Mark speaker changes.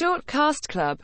Speaker 1: Short Cast Club.